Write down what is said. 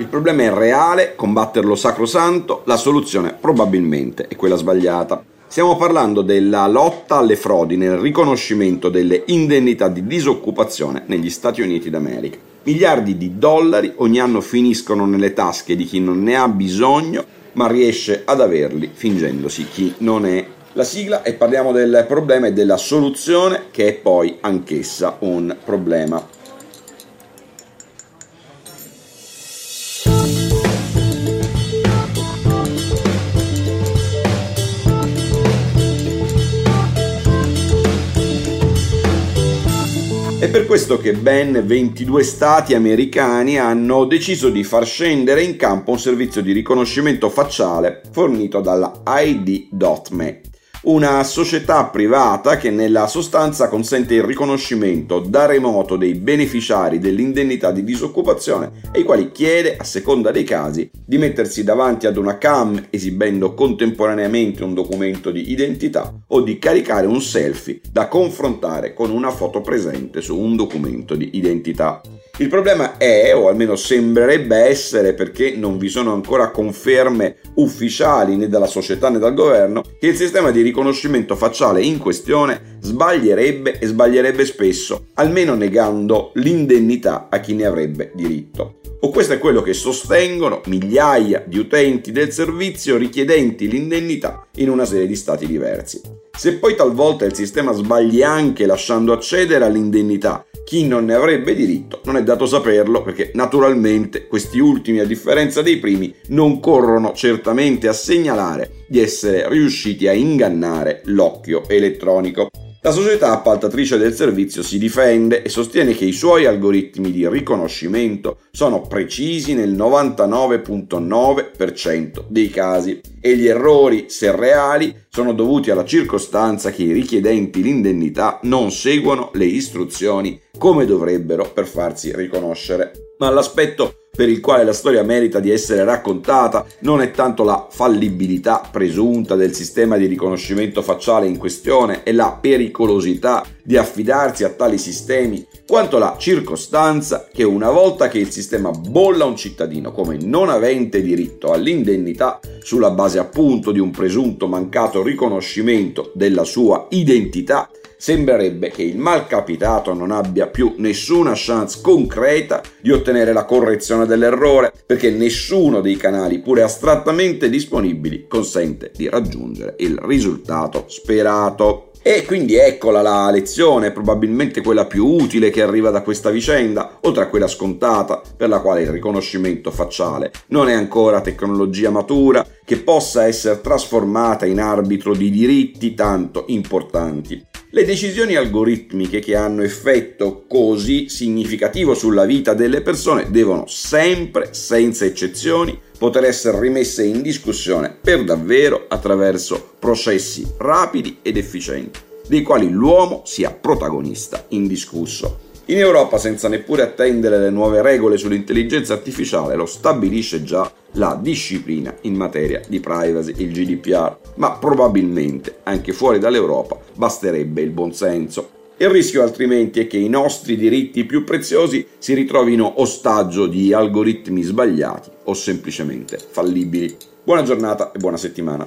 Il problema è reale, combatterlo sacrosanto, la soluzione probabilmente è quella sbagliata. Stiamo parlando della lotta alle frodi nel riconoscimento delle indennità di disoccupazione negli Stati Uniti d'America. Miliardi di dollari ogni anno finiscono nelle tasche di chi non ne ha bisogno, ma riesce ad averli fingendosi chi non è. La sigla e parliamo del problema e della soluzione che è poi anch'essa un problema. È per questo che ben 22 stati americani hanno deciso di far scendere in campo un servizio di riconoscimento facciale fornito dalla ID.me una società privata che nella sostanza consente il riconoscimento da remoto dei beneficiari dell'indennità di disoccupazione ai quali chiede, a seconda dei casi, di mettersi davanti ad una cam esibendo contemporaneamente un documento di identità o di caricare un selfie da confrontare con una foto presente su un documento di identità. Il problema è, o almeno sembrerebbe essere perché non vi sono ancora conferme ufficiali né dalla società né dal governo, che il sistema di riconoscimento facciale in questione sbaglierebbe e sbaglierebbe spesso, almeno negando l'indennità a chi ne avrebbe diritto. O questo è quello che sostengono migliaia di utenti del servizio richiedenti l'indennità in una serie di stati diversi. Se poi talvolta il sistema sbagli anche lasciando accedere all'indennità chi non ne avrebbe diritto, non è dato saperlo perché naturalmente questi ultimi, a differenza dei primi, non corrono certamente a segnalare di essere riusciti a ingannare l'occhio elettronico. La società appaltatrice del servizio si difende e sostiene che i suoi algoritmi di riconoscimento sono precisi nel 99.9% dei casi e gli errori, se reali, sono dovuti alla circostanza che i richiedenti l'indennità non seguono le istruzioni come dovrebbero per farsi riconoscere. Ma l'aspetto per il quale la storia merita di essere raccontata non è tanto la fallibilità presunta del sistema di riconoscimento facciale in questione e la pericolosità di affidarsi a tali sistemi, quanto la circostanza che una volta che il sistema bolla un cittadino come non avente diritto all'indennità sulla base appunto di un presunto mancato riconoscimento della sua identità, sembrerebbe che il malcapitato non abbia più nessuna chance concreta di ottenere la correzione dell'errore, perché nessuno dei canali, pure astrattamente disponibili, consente di raggiungere il risultato sperato. E quindi eccola la lezione, probabilmente quella più utile che arriva da questa vicenda, oltre a quella scontata, per la quale il riconoscimento facciale non è ancora tecnologia matura che possa essere trasformata in arbitro di diritti tanto importanti. Le decisioni algoritmiche che hanno effetto così significativo sulla vita delle persone devono sempre, senza eccezioni, poter essere rimesse in discussione per davvero attraverso processi rapidi ed efficienti, dei quali l'uomo sia protagonista indiscusso. In Europa, senza neppure attendere le nuove regole sull'intelligenza artificiale, lo stabilisce già la disciplina in materia di privacy, il GDPR, ma probabilmente anche fuori dall'Europa basterebbe il buonsenso. Il rischio altrimenti è che i nostri diritti più preziosi si ritrovino ostaggio di algoritmi sbagliati o semplicemente fallibili. Buona giornata e buona settimana.